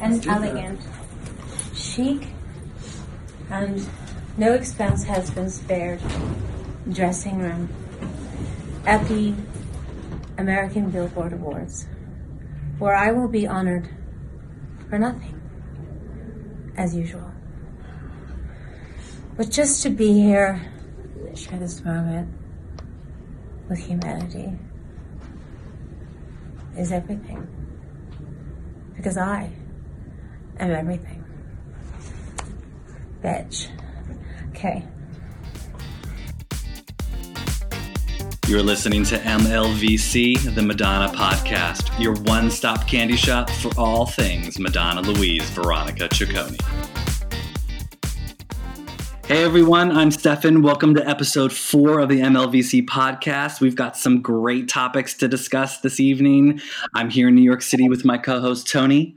and elegant, chic, and no expense has been spared. Dressing room at the American Billboard Awards, where I will be honored for nothing, as usual. But just to be here, share this moment with humanity is everything. Because I am everything. Bitch. Okay. You're listening to MLVC, the Madonna podcast, your one stop candy shop for all things Madonna Louise Veronica Ciccone. Hey everyone, I'm Stefan. Welcome to episode four of the MLVC podcast. We've got some great topics to discuss this evening. I'm here in New York City with my co host, Tony.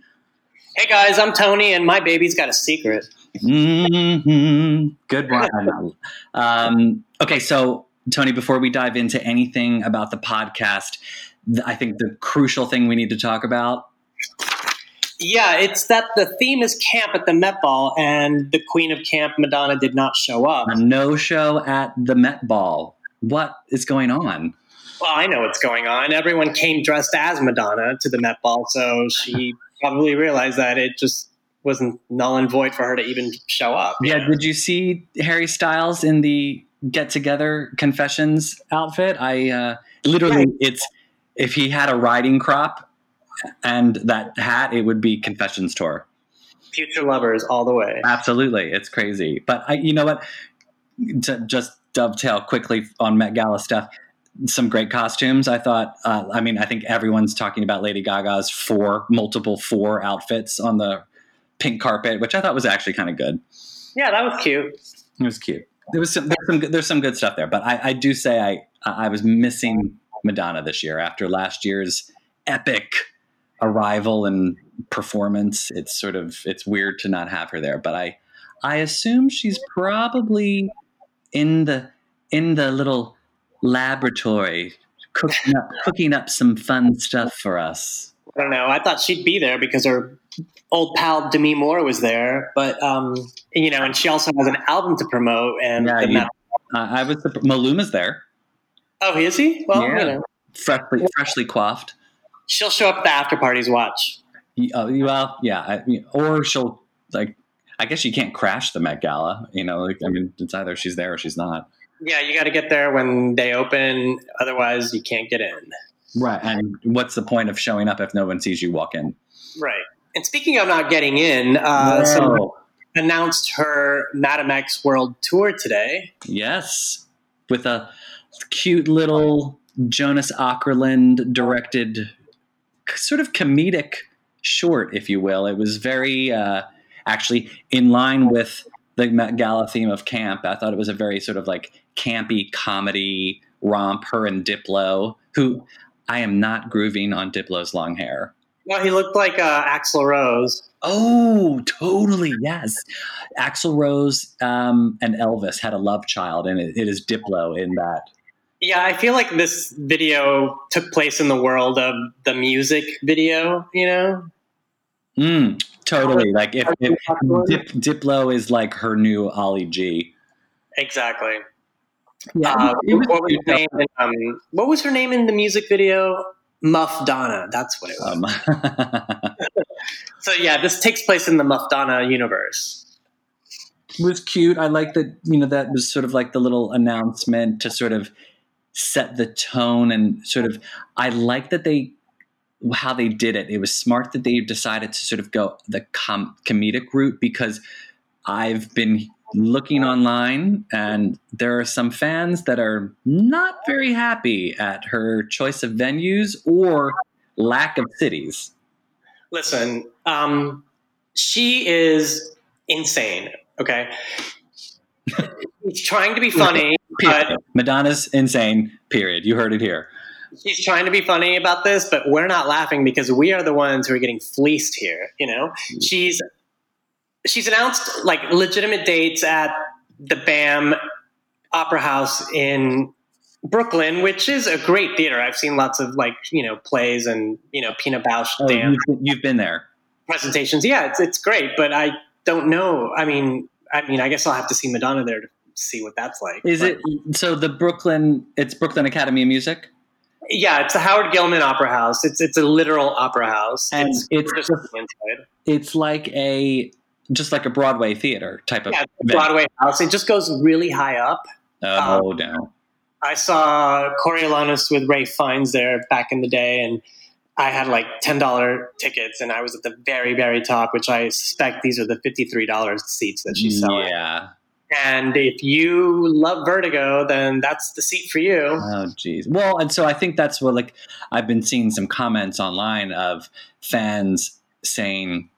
Hey guys, I'm Tony, and my baby's got a secret. Mm-hmm. Good one. um, okay, so Tony, before we dive into anything about the podcast, I think the crucial thing we need to talk about yeah, it's that the theme is camp at the Met Ball, and the Queen of Camp, Madonna, did not show up. A no show at the Met Ball. What is going on? Well, I know what's going on. Everyone came dressed as Madonna to the Met Ball, so she probably realized that it just wasn't null and void for her to even show up. Yeah, know? did you see Harry Styles in the get together confessions outfit? I uh, literally, yeah. it's if he had a riding crop and that hat, it would be Confessions Tour. Future lovers all the way. Absolutely, it's crazy. But I, you know what? To just dovetail quickly on Met Gala stuff. Some great costumes. I thought. Uh, I mean, I think everyone's talking about Lady Gaga's four, multiple four outfits on the pink carpet, which I thought was actually kind of good. Yeah, that was cute. It was cute. There was some. There's some. There's some good stuff there, but I, I do say I I was missing Madonna this year after last year's epic arrival and performance. It's sort of it's weird to not have her there, but I I assume she's probably in the in the little laboratory cooking up cooking up some fun stuff for us. I don't know. I thought she'd be there because her old pal Demi Moore was there, but um, you know, and she also has an album to promote. And yeah, you, uh, I was Maluma's there. Oh, is he? Well, yeah. you know, freshly freshly coiffed she'll show up at the after parties. Watch. Uh, well, yeah, I, or she'll like. I guess she can't crash the Met Gala. You know, like I mean, it's either she's there or she's not. Yeah, you got to get there when they open. Otherwise, you can't get in. Right. And what's the point of showing up if no one sees you walk in? Right. And speaking of not getting in, uh, so announced her Madame X World Tour today. Yes, with a cute little Jonas Åkerlund directed sort of comedic short, if you will. It was very uh, actually in line with the Met Gala theme of camp. I thought it was a very sort of like campy comedy romp. Her and Diplo, who I am not grooving on Diplo's long hair. Well, he looked like uh, Axl Rose. Oh, totally. Yes. Axl Rose um, and Elvis had a love child, and it, it is Diplo in that yeah, I feel like this video took place in the world of the music video, you know? Mm, totally. Like if, if Dip, Diplo is like her new Ali G. Exactly. Yeah, uh, what, was her name in, um, what was her name in the music video? Muff Donna. That's what it was. Um. so yeah, this takes place in the Muff Donna universe. It was cute. I like that. You know, that was sort of like the little announcement to sort of set the tone and sort of I like that they how they did it. It was smart that they decided to sort of go the com- comedic route because I've been looking online and there are some fans that are not very happy at her choice of venues or lack of cities. Listen, um, she is insane. Okay. She's trying to be funny. But Madonna's insane. Period. You heard it here. She's trying to be funny about this, but we're not laughing because we are the ones who are getting fleeced here. You know, she's she's announced like legitimate dates at the BAM Opera House in Brooklyn, which is a great theater. I've seen lots of like you know plays and you know Pina Bausch. Oh, you've, you've been there. presentations. Yeah, it's it's great, but I don't know. I mean, I mean, I guess I'll have to see Madonna there to see what that's like. Is But- it so? The Brooklyn, it's Brooklyn Academy of Music, Yeah, it's the Howard Gilman Opera House. It's it's a literal opera house. and it's it's just it's like a just like a Broadway theater type of. Yeah, it's a. Broadway house. It just goes really high up. Oh um, no! I saw Coriolanus with Ralph Fiennes there back in the day, and I had like ten dollar tickets, and I was at the very, very top, which I suspect these are the fifty three dollars seats that she's selling. Yeah. And if you love Vertigo, then that's the seat for you. Oh geez. Well, and so I think that's what like I've been seeing some comments online of fans saying,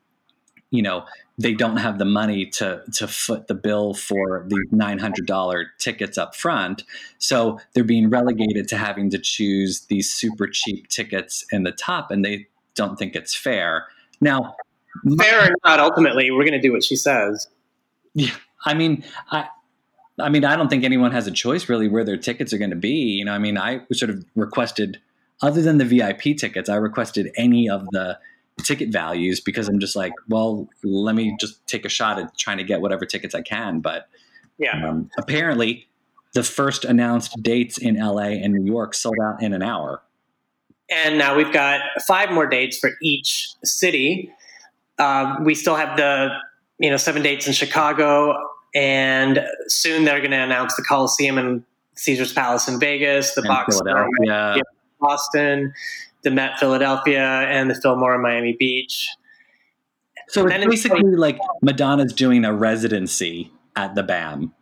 you know, they don't have the money to to foot the bill for the nine hundred dollar tickets up front, so they're being relegated to having to choose these super cheap tickets in the top, and they don't think it's fair. Now, Fair or not, ultimately, we're going to do what she says. I mean, I, I mean, I don't think anyone has a choice really where their tickets are going to be. You know, I mean, I sort of requested, other than the VIP tickets, I requested any of the ticket values because I'm just like, well, let me just take a shot at trying to get whatever tickets I can. But Yeah. um, apparently, the first announced dates in LA and New York sold out in an hour. And now we've got five more dates for each city. Um, we still have the you know seven dates in Chicago, and soon they're going to announce the Coliseum and Caesar's Palace in Vegas, the in Box Philadelphia. Yeah. Boston, the Met Philadelphia, and the Fillmore in Miami Beach. So Then it's it's basically like Madonna's doing a residency at the BAM.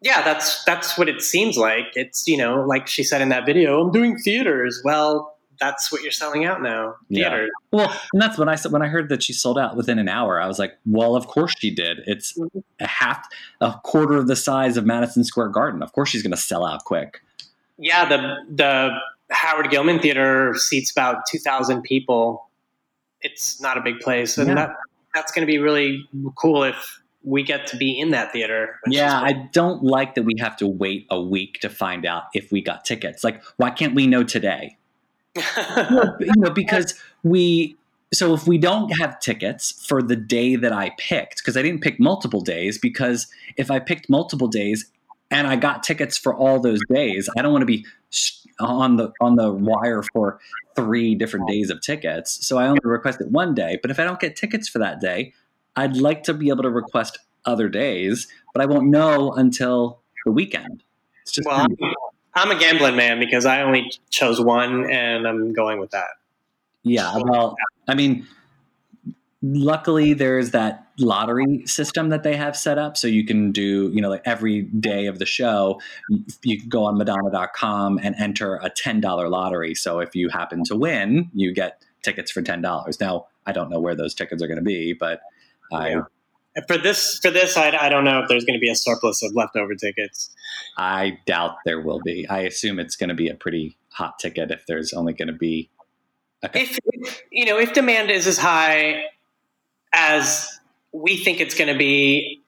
Yeah, that's that's what it seems like. It's you know like she said in that video, I'm doing theaters. Well, that's what you're selling out now. Yeah. Well, and that's when I said when I heard that she sold out within an hour. I was like, well, of course she did. It's mm-hmm. a half, a quarter of the size of Madison Square Garden. Of course she's going to sell out quick. Yeah, the the Howard Gilman Theater seats about two thousand people. It's not a big place, and Yeah. that that's going to be really cool if we get to be in that theater. Yeah, I don't like that we have to wait a week to find out if we got tickets. Like, why can't we know today? You know, because we. So if we don't have tickets for the day that I picked, because I didn't pick multiple days, because if I picked multiple days and I got tickets for all those days, I don't want to be on the on the wire for three different days of tickets. So I only requested one day. But if I don't get tickets for that day, I'd like to be able to request other days, but I won't know until the weekend. It's just well, I'm, a gambling man because I only chose one, and I'm going with that. Yeah, well, I mean, luckily there's that lottery system that they have set up so you can do, you know, like every day of the show, you can go on madonna.com and enter a $10 lottery. So if you happen to win, you get tickets for $10. Now, I don't know where those tickets are going to be, but I Yeah. And For this, for this, I, I don't know if there's going to be a surplus of leftover tickets. I doubt there will be. I assume it's going to be a pretty hot ticket if there's only going to be a If you know, if demand is as high as we think it's going to be,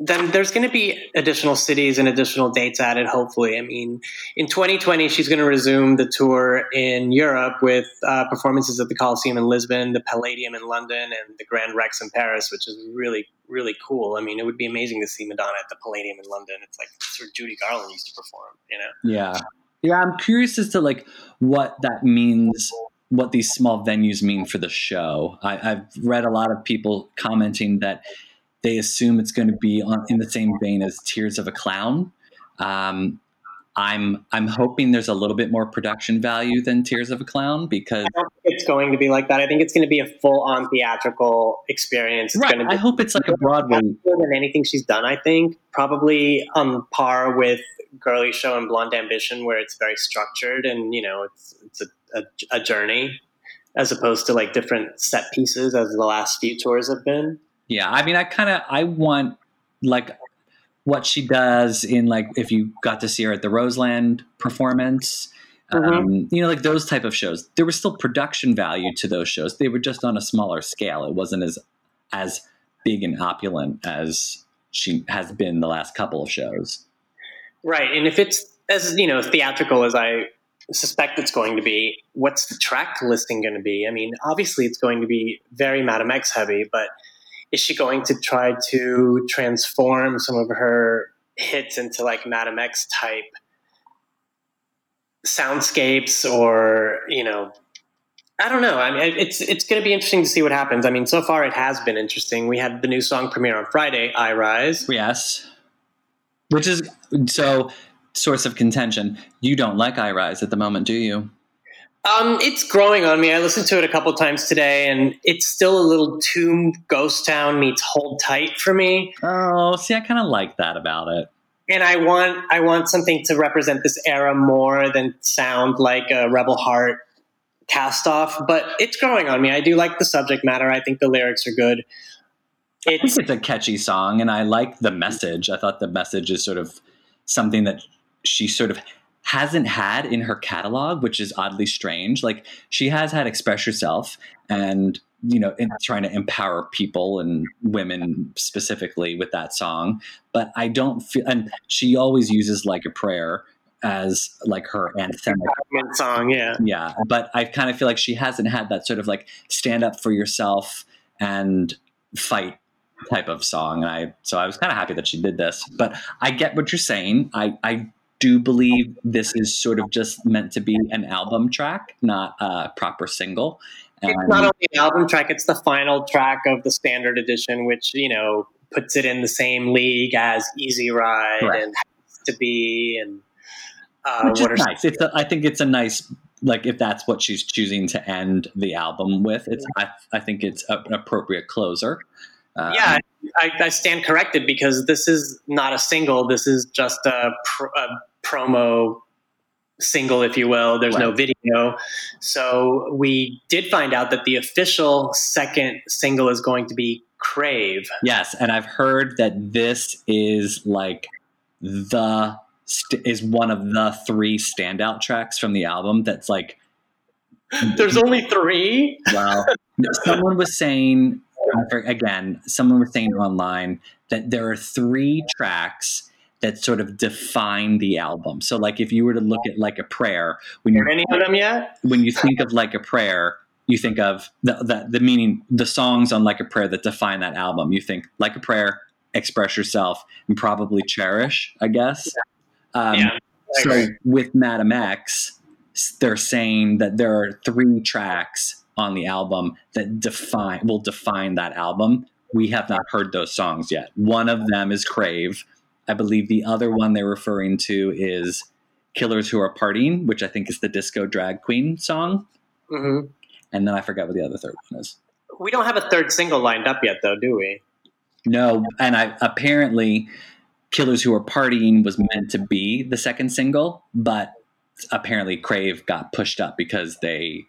then there's going to be additional cities and additional dates added. Hopefully, I mean, in 2020, she's going to resume the tour in Europe with uh, performances at the Coliseum in Lisbon, the Palladium in London, and the Grand Rex in Paris, which is really, really cool. I mean, it would be amazing to see Madonna at the Palladium in London. It's like it's where Judy Garland used to perform. You know. Yeah. Yeah, I'm curious as to like what that means, what these small venues mean for the show. I, I've read a lot of people commenting that they assume it's going to be on, in the same vein as Tears of a Clown. Um, I'm I'm hoping there's a little bit more production value than Tears of a Clown because I don't think it's going to be like that. I think it's going to be a full-on theatrical experience. It's right. going to be I hope it's like a Broadway. more than anything she's done. I think probably on par with Girly Show and Blonde Ambition, where it's very structured and you know it's it's a, a, a journey as opposed to like different set pieces as the last few tours have been. Yeah, I mean, I kind of I want like what she does in like if you got to see her at the Roseland performance, um, you know, like those type of shows. There was still production value to those shows. They were just on a smaller scale. It wasn't as as big and opulent as she has been the last couple of shows. Right, and if it's as you know theatrical as I suspect it's going to be. What's the track listing going to be? I mean, obviously it's going to be very Madame X heavy, but is she going to try to transform some of her hits into like Madame X type soundscapes or, you know, I don't know. I mean, it's it's going to be interesting to see what happens. I mean, so far it has been interesting. We had the new song premiere on Friday, "I Rise." Yes, which is so source of contention. You don't like "I Rise" at the moment, do you? Um, it's growing on me. I listened to it a couple times today, and it's still a little Tomb Ghost Town meets Hold Tight for me. Oh, see, I kind of like that about it. And I want I want something to represent this era more than sound like a Rebel Heart cast off, but it's growing on me. I do like the subject matter. I think the lyrics are good. It's, it's a catchy song, and I like the message. I thought the message is sort of something that she sort of hasn't had in her catalog, which is oddly strange. Like she has had express yourself and you know, in trying to empower people and women specifically with that song. But I don't feel, and she always uses like a prayer as like her anthem song, yeah, yeah. But I kind of feel like she hasn't had that sort of like stand up for yourself and fight type of song. And I so I was kind of happy that she did this. But I get what you're saying. I I do believe this is sort of just meant to be an album track, not a proper single. And it's not only an album track; it's the final track of the standard edition, which you know puts it in the same league as Easy Ride right. and to be and uh, Which is nice. It's a, I think it's a nice like if that's what she's choosing to end the album with. It's I, I think it's a, an appropriate closer. Uh, yeah, I, I, stand corrected because this is not a single. This is just a, pr- a promo single, if you will. There's right. no video. So we did find out that the official second single is going to be Crave. Yes, and I've heard that this is like the st- is one of the three standout tracks from the album. That's like there's only three. Wow. someone was saying again. Someone was saying online that there are three tracks that sort of define the album. So, like, if you were to look at like a prayer, when you any of them yet, when you think of like a prayer, you think of the, the, the meaning, the songs on like a prayer that define that album. You think like a prayer, express yourself, and probably cherish. I guess. Yeah. Um, yeah, so with Madame X, they're saying that there are three tracks on the album that define will define that album. We have not heard those songs yet. One of them is Crave. I believe the other one they're referring to is Killers Who Are Partying, which I think is the disco drag queen song. Mm-hmm. And then I forgot what the other third one is. We don't have a third single lined up yet, though, do we? No, and I apparently Killers Who Are Partying was meant to be the second single, but apparently Crave got pushed up because they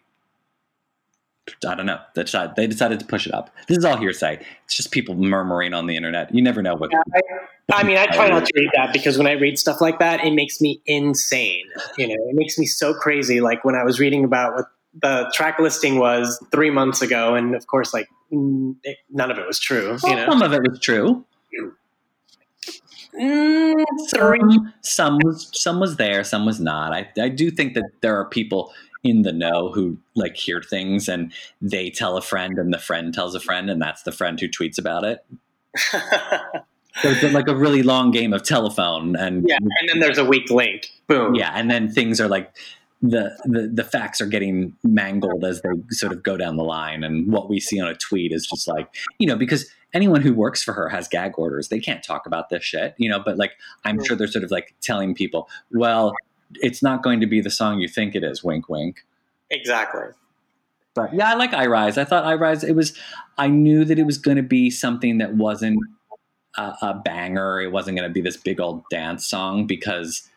I don't know. They decided, they decided to push it up. This is all hearsay. It's just people murmuring on the internet. You never know what. Yeah, I, I, mean, I try not to read that because when I read stuff like that, it makes me insane. You know, it makes me so crazy. Like when I was reading about what the track listing was three months ago, and of course, like it, none of it was true. Well, you know, some of it was true. Mm, some, some was some was there, some was not. I, I do think that there are people in the know who like hear things and they tell a friend and the friend tells a friend and that's the friend who tweets about it. so it's like a really long game of telephone and yeah, and then there's a weak link. Boom. Yeah, and then things are like the, the the facts are getting mangled as they sort of go down the line and what we see on a tweet is just like you know because anyone who works for her has gag orders. They can't talk about this shit, you know, but like I'm sure they're sort of like telling people, well, it's not going to be the song you think it is, wink wink. Exactly. But yeah, I like I Rise. I thought I Rise it was I knew that it was going to be something that wasn't a, a banger. It wasn't going to be this big old dance song because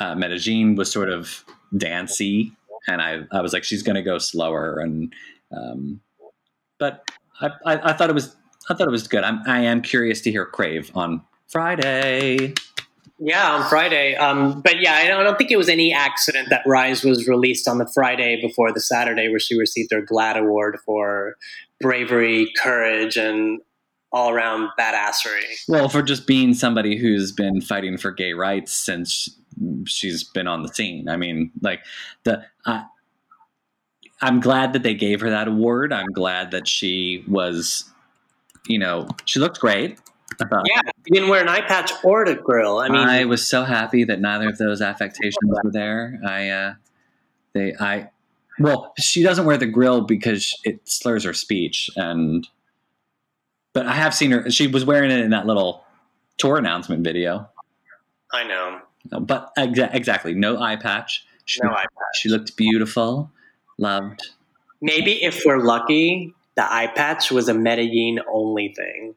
uh, Medellin was sort of dancey and I, I was like she's going to go slower and um, but I, I, I thought it was I thought it was good. I'm, I am curious to hear Crave on Friday. Yeah, on Friday. Um, but yeah, I don't, I don't, think it was any accident that Rise was released on the Friday before the Saturday, where she received her GLAAD Award for bravery, courage, and all around badassery. Well, for just being somebody who's been fighting for gay rights since she's been on the scene. I mean, like the. I'm glad that they gave her that award. I'm glad that she was, you know, she looked great. Yeah, you didn't wear an eye patch or the grill. I mean, I was so happy that neither of those affectations were there. I, uh, they, I, well, she doesn't wear the grill because it slurs her speech, and, but I have seen her. She was wearing it in that little tour announcement video. I know. But exa- exactly, no eye patch. She, No eye patch. she looked beautiful. Loved. Maybe if we're lucky, the eye patch was a Medellin only thing.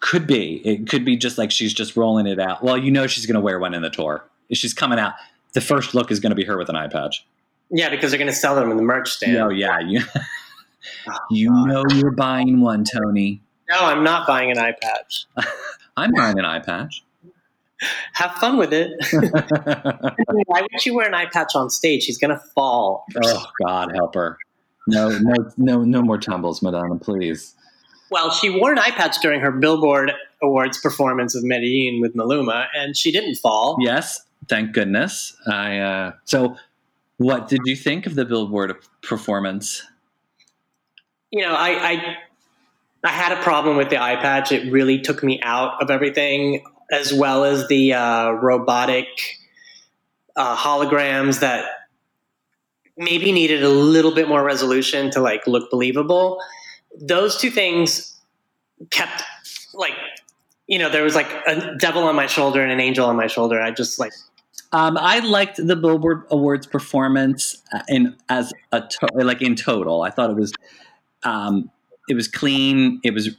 Could be. It could be just like she's just rolling it out. Well, you know she's going to wear one in the tour. If she's coming out, the first look is going to be her with an eye patch. Yeah, because they're going to sell them in the merch stand. Oh yeah, you Oh, you God. know you're buying one, Tony. No, I'm not buying an eye patch. I'm buying an eye patch. Have fun with it. Why would you wear an eye patch on stage? He's going to fall. Oh, God, help her. No, no, no, no more tumbles, Madonna, please. Well, she wore an eye patch during her Billboard Awards performance of Medellin with Maluma, and she didn't fall. Yes, thank goodness. I uh, so. What did you think of the Billboard performance? You know, I, I I had a problem with the eye patch. It really took me out of everything, as well as the uh, robotic uh, holograms that maybe needed a little bit more resolution to like look believable. Those two things kept like you know there was like a devil on my shoulder and an angel on my shoulder. I just like Um, I liked the Billboard Awards performance uh, in as a to- like in total. I thought it was um, it was clean. It was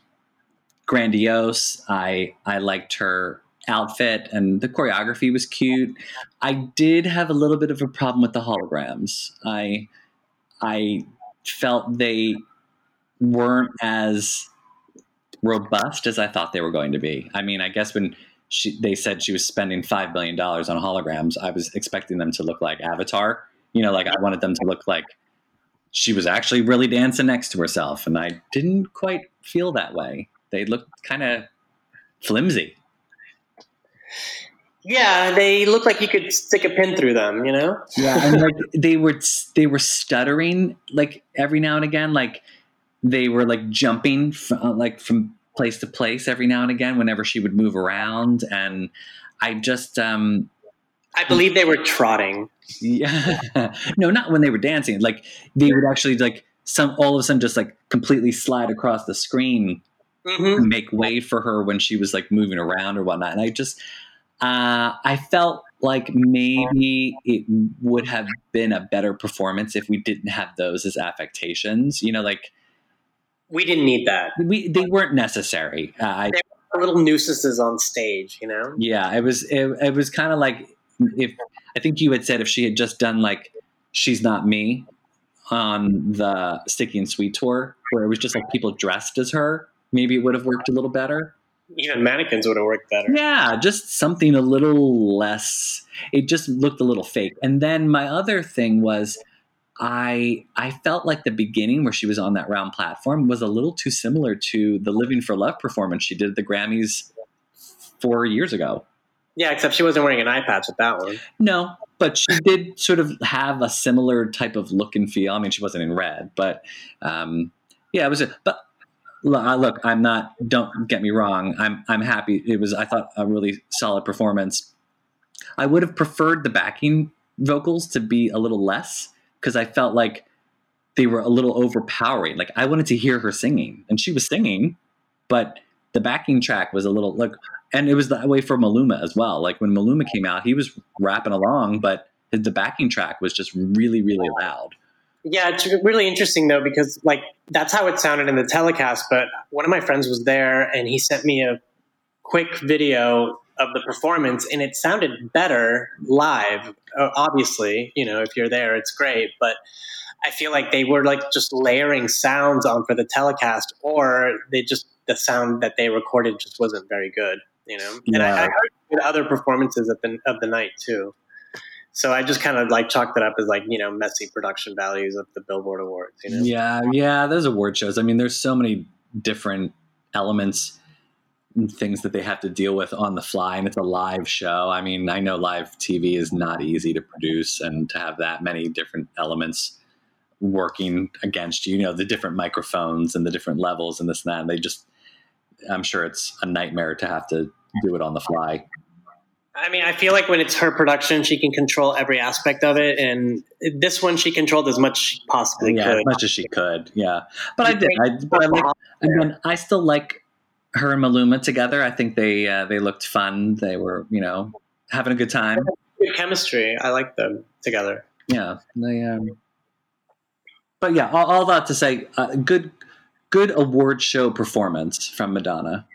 grandiose. I I liked her outfit and the choreography was cute. I did have a little bit of a problem with the holograms. I I felt they weren't as robust as I thought they were going to be. I mean, I guess when she, they said she was spending five billion dollars on holograms, I was expecting them to look like Avatar. You know, like I wanted them to look like she was actually really dancing next to herself, and I didn't quite feel that way. They looked kind of flimsy. yeah, they look like you could stick a pin through them. You know. Yeah, and like they were they were stuttering like every now and again, like they were like jumping from, like from place to place every now and again whenever she would move around, and I just um I believe they were trotting. yeah no not when they were dancing like they would actually like some all of a sudden just like completely slide across the screen hmm and make way for her when she was like moving around or whatnot. And I just, uh, I felt like maybe it would have been a better performance if we didn't have those as affectations. You know, like We didn't need that. we they weren't necessary. Uh, I, Little nuisances on stage. You know. yeah, it was it, it was kind of like if I think you had said if she had just done like she's not me on the Sticky and Sweet tour, where it was just like people dressed as her. Maybe it would have worked a little better. Even mannequins would have worked better. Yeah, just something a little less. It just looked a little fake. And then my other thing was, I I felt like the beginning where she was on that round platform was a little too similar to the Living for Love performance she did at the Grammys four years ago. Yeah, except she wasn't wearing an eye patch at that one. No, but she did sort of have a similar type of look and feel. I mean, she wasn't in red, but um, yeah, it was. A, but look, I- look, I'm not. Don't get me wrong. I'm I'm happy. It was. I thought a really solid performance. I would have preferred the backing vocals to be a little less because I felt like they were a little overpowering. Like I wanted to hear her singing, and she was singing, but the backing track was a little like and it was that way for Maluma as well. Like when Maluma came out, he was rapping along, but the backing track was just really, really loud. Yeah, it's really interesting though because like that's how it sounded in the telecast. But one of my friends was there and he sent me a quick video of the performance, and it sounded better live. Uh, obviously, you know, if you're there, it's great. But I feel like they were like just layering sounds on for the telecast, or they just the sound that they recorded just wasn't very good. You know, and I, Yeah. I heard other performances of the of the night too. So I just kind of like chalked it up as like you know messy production values of the Billboard Awards. You know, Yeah, yeah, those award shows. I mean, there's so many different elements things that they have to deal with on the fly and it's a live show. I mean i know live tv is not easy to produce and to have that many different elements working against you you know the different microphones and the different levels and this and that and they just i'm sure it's a nightmare to have to do it on the fly. I mean, I feel like when it's her production, she can control every aspect of it, and this one she controlled as much as she possibly yeah could. as much as she could yeah. But i did I, but I, like, again, I still like her and maluma together i think they uh, they looked fun they were you know having a good time Good chemistry. I like them together. yeah they um but yeah all, all that to say uh, good good award show performance from madonna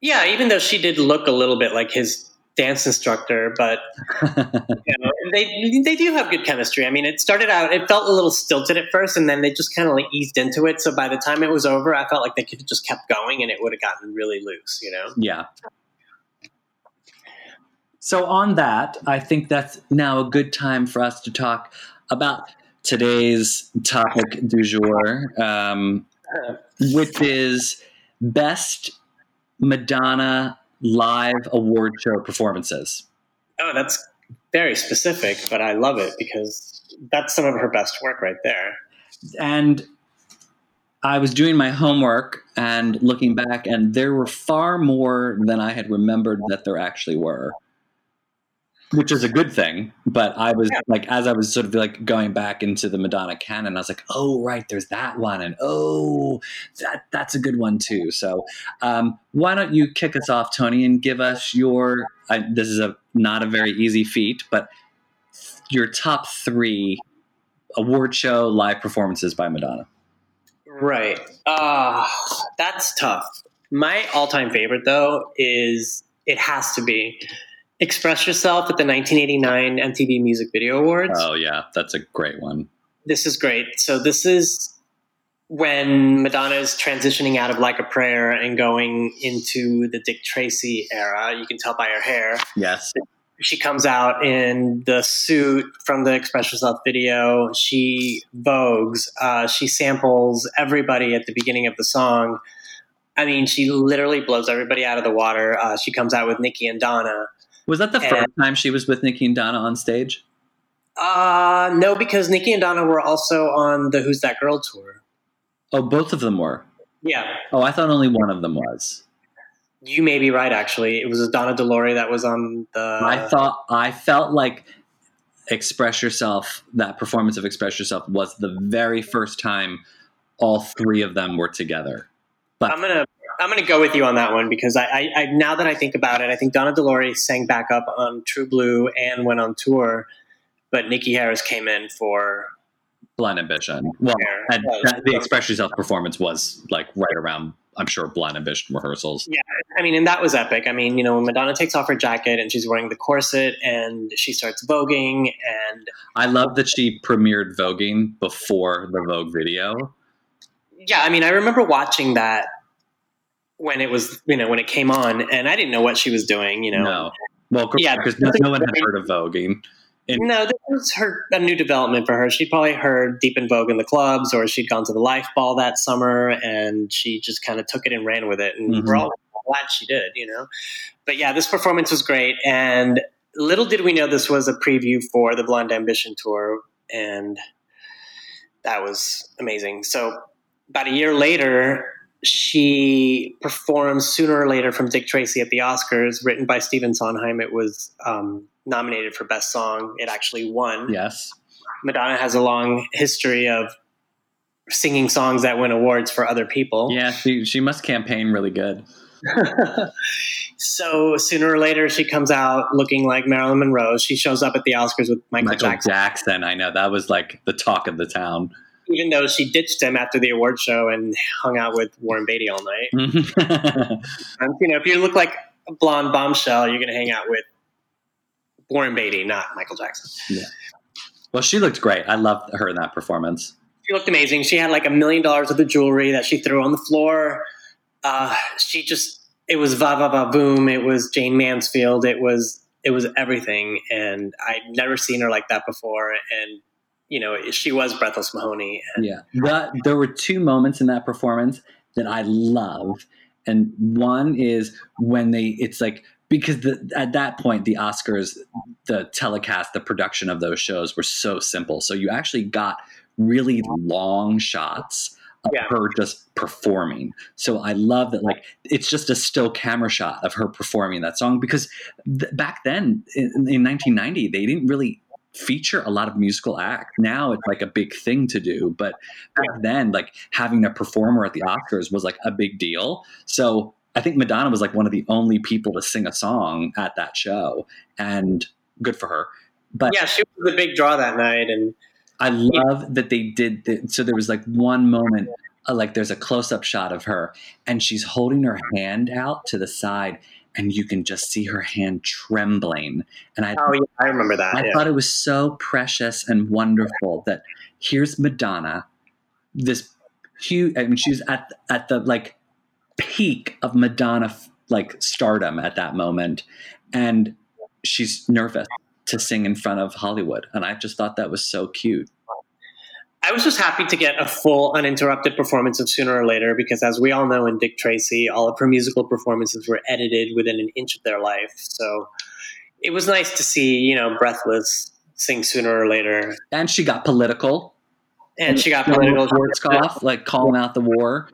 Yeah, even though she did look a little bit like his dance instructor, but you know, they they do have good chemistry. I mean, it started out it felt a little stilted at first, and then they just kind of like eased into it. So by the time it was over, I felt like they could have just kept going, and it would have gotten really loose. You know. yeah so on that i think that's now a good time for us to talk about today's topic du jour um, which is best madonna live award show performances Oh, that's very specific, but I love it because that's some of her best work right there. and I was doing my homework and looking back, and there were far more than I had remembered that there actually were, which is a good thing. But I was Yeah. like, as I was sort of like going back into the Madonna canon, I was like, oh right, there's that one, and oh, that that's a good one too. So um, why don't you kick us off, Tony, and give us your? I, this is a not a very easy feat, but your top three award show live performances by Madonna. Right. Uh, that's tough. My all time favorite, though, is it has to be Express Yourself at the 1989 MTV Music Video Awards. Oh yeah, that's a great one. This is great. So, this is when Madonna is transitioning out of Like a Prayer and going into the Dick Tracy era. You can tell by her hair. Yes. she comes out in the suit from the Express Yourself video. She vogues. Uh, she samples everybody at the beginning of the song. I mean, she literally blows everybody out of the water. Uh, she comes out with Niki and Donna. Was that the And- first time she was with Niki and Donna on stage? Uh, no, because Niki and Donna were also on the Who's That Girl tour. Oh, both of them were. Yeah, Oh, I thought only one of them was. you may be right. Actually, it was Donna De Lory that was on the. I thought I felt like Express Yourself, that performance of Express Yourself was the very first time all three of them were together. But I'm gonna I'm gonna go with you on that one because I, I, I now that I think about it, I think Donna De Lory sang back up on True Blue and went on tour, but Niki Haris came in for Blonde Ambition. Well, and that, the Express Yourself performance was like right around, I'm sure, Blonde Ambition rehearsals. Yeah, I mean, and that was epic. I mean, you know, when Madonna takes off her jacket and she's wearing the corset and she starts voguing and I love that she premiered voguing before the Vogue video. yeah, I mean, I remember watching that when it was you know when it came on and I didn't know what she was doing. You know, No. Well, Yeah, because no, no one had heard of voguing. No, this was her a new development for her. She'd probably heard Deep in Vogue in the clubs, or she'd gone to the Life Ball that summer, and she just kind of took it and ran with it. And Mhm. we're all glad she did, you know. But yeah, this performance was great, and little did we know this was a preview for the Blonde Ambition tour, and that was amazing. So about a year later. She performs sooner or later from Dick Tracy at the Oscars, written by Stephen Sondheim. It was um, nominated for Best Song. It actually won. Yes. Madonna has a long history of singing songs that win awards for other people. Yeah, she, she must campaign really good. so sooner or later, she comes out looking like Marilyn Monroe. She shows up at the Oscars with Michael, Michael Jackson, Jackson, I know. That was like the talk of the town. Even though she ditched him after the award show and hung out with Warren Beatty all night. You know, if you look like a blonde bombshell, you're going to hang out with Warren Beatty, not Michael Jackson. well, she looked great. I loved her in that performance. She looked amazing. She had like a million dollars worth of jewelry that she threw on the floor. Uh, she just, it was va va va boom. It was Jayne Mansfield. It was, it was everything. And I'd never seen her like that before. And, you know, she was Breathless Mahoney. And Yeah. The, there were two moments in that performance that I love. And one is when they, it's like, because the, at that point, the Oscars, the telecast, the production of those shows were so simple. So you actually got really long shots of Yeah. her just performing. So I love that, like, it's just a still camera shot of her performing that song because th- back then in, in 1990, they didn't really feature a lot of musical acts. Now it's like a big thing to do, but back then, like having a performer at the Oscars was like a big deal. So I think Madonna was like one of the only people to sing a song at that show, and good for her. But Yeah, she was the big draw that night, and I love that they did. The, so there was like one moment, uh, like there's a close up shot of her, and she's holding her hand out to the side, and you can just see her hand trembling. And I, oh yeah, I remember that. I yeah. thought it was so precious and wonderful that here's Madonna, this huge. I mean, she's at at the like peak of Madonna like stardom at that moment, and she's nervous to sing in front of Hollywood, and I just thought that was so cute. I was just happy to get a full uninterrupted performance of Sooner or Later because, as we all know, in Dick Tracy, all of her musical performances were edited within an inch of their life. So it was nice to see, you know, Breathless sing Sooner or Later. And she got political. And she got political. Schwarzkopf, like calling out the war.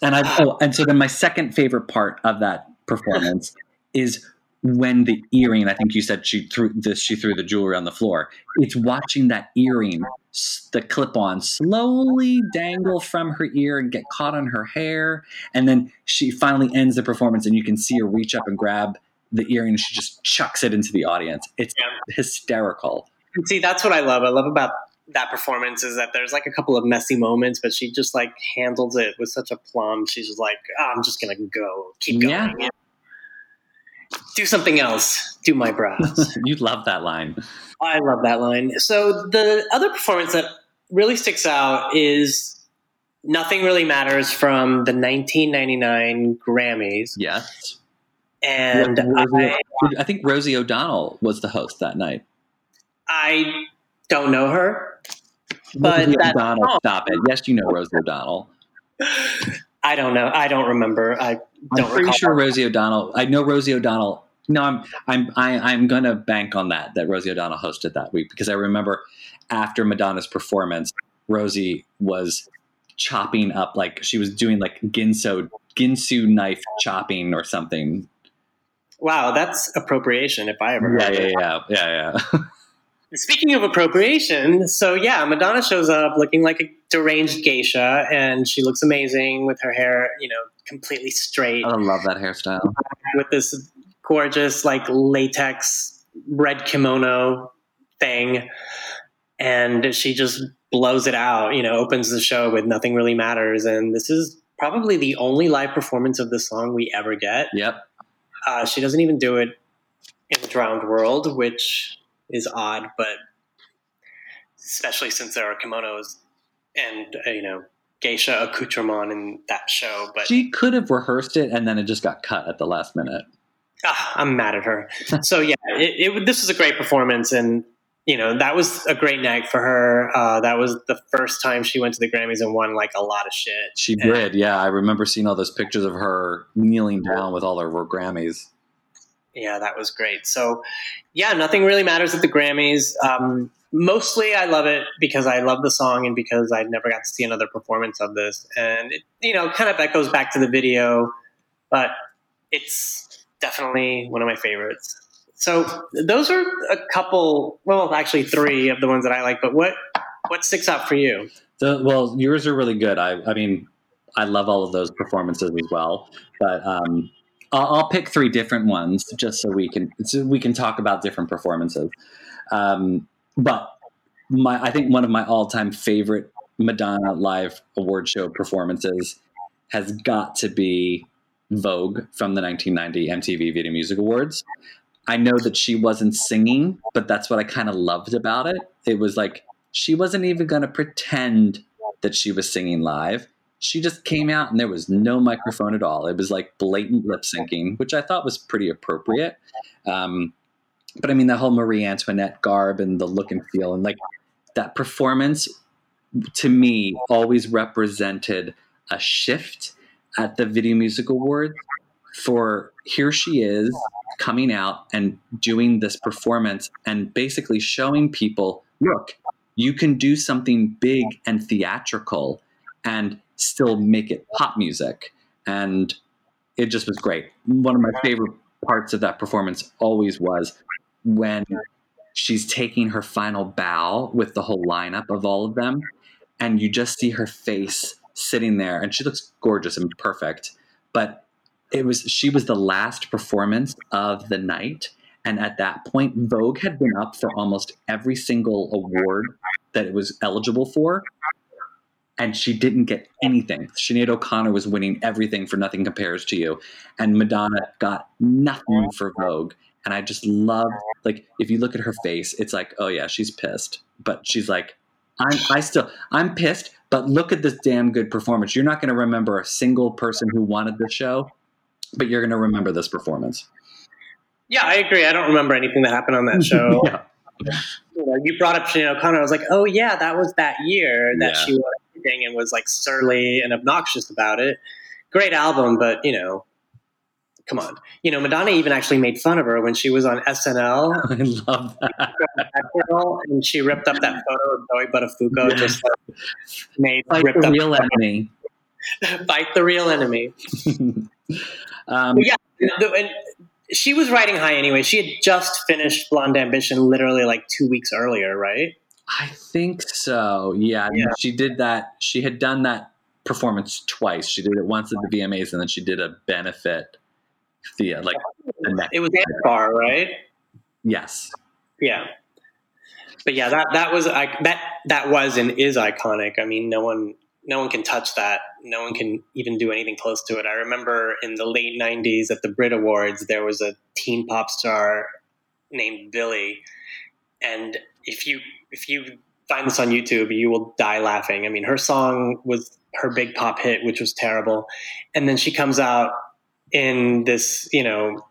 And I oh, and so then my second favorite part of that performance is when the earring. I think you said she threw this. She threw the jewelry on the floor. It's watching that earring, the clip-on, slowly dangle from her ear and get caught on her hair, and then she finally ends the performance, and you can see her reach up and grab the earring. and She just chucks it into the audience. It's Yeah. hysterical. See, that's what I love. I love about that performance is that there's like a couple of messy moments, but she just like handles it with such a plum. She's just like, "Ah, I'm just gonna go, keep going. Yeah. Do something else. Do my brows. you love that line. I love that line. So the other performance that really sticks out is Nothing Really Matters from the 1999 Grammys. Yes. And Rosie- I, I think Rosie O'Donnell was the host that night. I don't know her, but Rosie O'Donnell, song- stop it. Yes, you know Rosie O'Donnell. I don't know. I don't remember. I I'm pretty recall. sure Rosie O'Donnell. I know Rosie O'Donnell. No, I'm I'm I, I'm gonna bank on that that Rosie O'Donnell hosted that week because I remember after Madonna's performance, Rosie was chopping up like she was doing like ginso ginsu knife chopping or something. Wow, that's appropriation if I ever Yeah, heard yeah, it. yeah, yeah, yeah. Speaking of appropriation, so yeah, Madonna shows up looking like a deranged geisha, and she looks amazing with her hair, you know, completely straight, I love that hairstyle. with this gorgeous, like latex red kimono thing, and she just blows it out. You know, opens the show with "Nothing Really Matters," and this is probably the only live performance of the song we ever get. Yep. Uh, she doesn't even do it in the drowned world, which is odd, but especially since there are kimonos and uh, you know geisha accoutrement in that show. But She could have rehearsed it and then it just got cut at the last minute. Ah, I'm mad at her. so yeah, it, it, this was a great performance, and you know that was a great night for her. Uh, that was the first time she went to the Grammys and won like a lot of shit. She Yeah. did, yeah. I remember seeing all those pictures of her kneeling down with all her Grammys. Yeah, that was great. So, yeah, nothing really matters at the Grammys. Um, mostly, I love it because I love the song and because I never got to see another performance of this. And it, you know, kind of echoes back to the video, but it's definitely one of my favorites. So, those are a couple. Well, actually, three of the ones that I like. But what what sticks out for you? The, well, yours are really good. I, I mean, I love all of those performances as well. But um, I'll, I'll pick three different ones just so we can so we can talk about different performances. Um, but my, I think one of my all-time favorite Madonna live award show performances has got to be Vogue from the 1990 MTV Video Music Awards. I know that she wasn't singing, but that's what I kind of loved about it. It was like she wasn't even going to pretend that she was singing live. She just came out and there was no microphone at all. It was like blatant lip syncing, which I thought was pretty appropriate. Um, but I mean, the whole Marie Antoinette garb and the look and feel, and like that performance to me always represented a shift at the Video Music Awards for here she is coming out and doing this performance and basically showing people, look, you can do something big and theatrical and still make it pop music. And it just was great. One of my favorite parts of that performance always was when she's taking her final bow with the whole lineup of all of them and you just see her face sitting there and she looks gorgeous and perfect but it was she was the last performance of the night and at that point vogue had been up for almost every single award that it was eligible for and she didn't get anything. Sinead O'Connor was winning everything for Nothing Compares to You, and Madonna got nothing for Vogue. And I just love, like, if you look at her face, it's like, oh yeah, she's pissed, but she's like, I'm, I still, I'm pissed, but look at this damn good performance. You're not going to remember a single person who wanted the show, but you're going to remember this performance. Yeah, I agree. I don't remember anything that happened on that show. yeah. You, know, you brought up Sinead O'Connor. I was like, oh yeah, that was that year that yeah. she won everything and was like surly and obnoxious about it. Great album, but you know, come on. You know, Madonna even actually made fun of her when she was on SNL. I love that. and she ripped up that photo of Joey Buttafuoco. Yeah. Just like, made Fight ripped the real enemy. Fight the real enemy. um, yeah, and she was riding high anyway. She had just finished Blonde Ambition literally like two weeks earlier, right? I think so. Yeah, yeah, she did that. She had done that performance twice. She did it once at the VMAs, and then she did a benefit. The like the next it was bar, right? Yes. Yeah. But yeah, that that was I, that that was and is iconic. I mean, no one no one can touch that. No one can even do anything close to it. I remember in the late '90s at the Brit Awards, there was a teen pop star named Billie, and if you if you find this on YouTube, you will die laughing. I mean, her song was her big pop hit, which was terrible, and then she comes out in this, you know,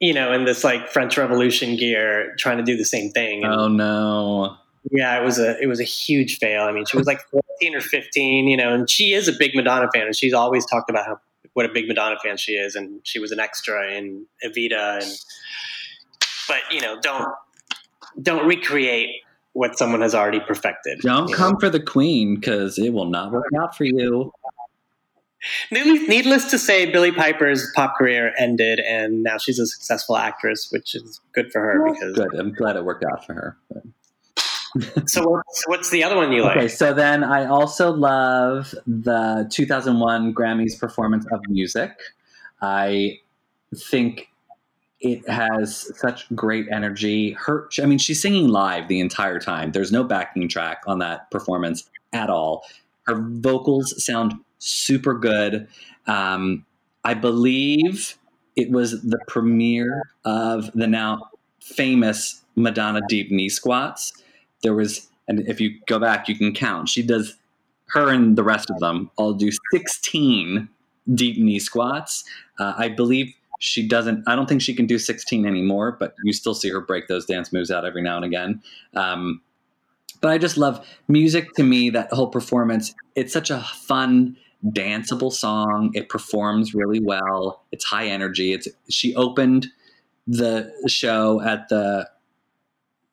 you know, in this like French Revolution gear, trying to do the same thing. And, oh no! Yeah, it was a it was a huge fail. I mean, she was like fourteen or fifteen, you know, and she is a big Madonna fan, and she's always talked about how what a big Madonna fan she is, and she was an extra in Evita, and but you know, don't don't recreate what someone has already perfected. Don't come know? for the queen because it will not work out for you. Needless to say, Billie Piper's pop career ended, and now she's a successful actress, which is good for her. because good. I'm glad it worked out for her. so what's, what's the other one you like? Okay, so then I also love the 2001 Grammys performance of Music. I think it has such great energy. Her, I mean, she's singing live the entire time. There's no backing track on that performance at all. Her vocals sound super good. Um, I believe it was the premiere of the now famous Madonna deep knee squats. There was, and if you go back, you can count. She does, her and the rest of them all do 16 deep knee squats. Uh, I believe she doesn't, I don't think she can do 16 anymore, but you still see her break those dance moves out every now and again. Um, but I just love music to me, that whole performance. It's such a fun, danceable song. It performs really well. It's high energy. It's she opened the show at the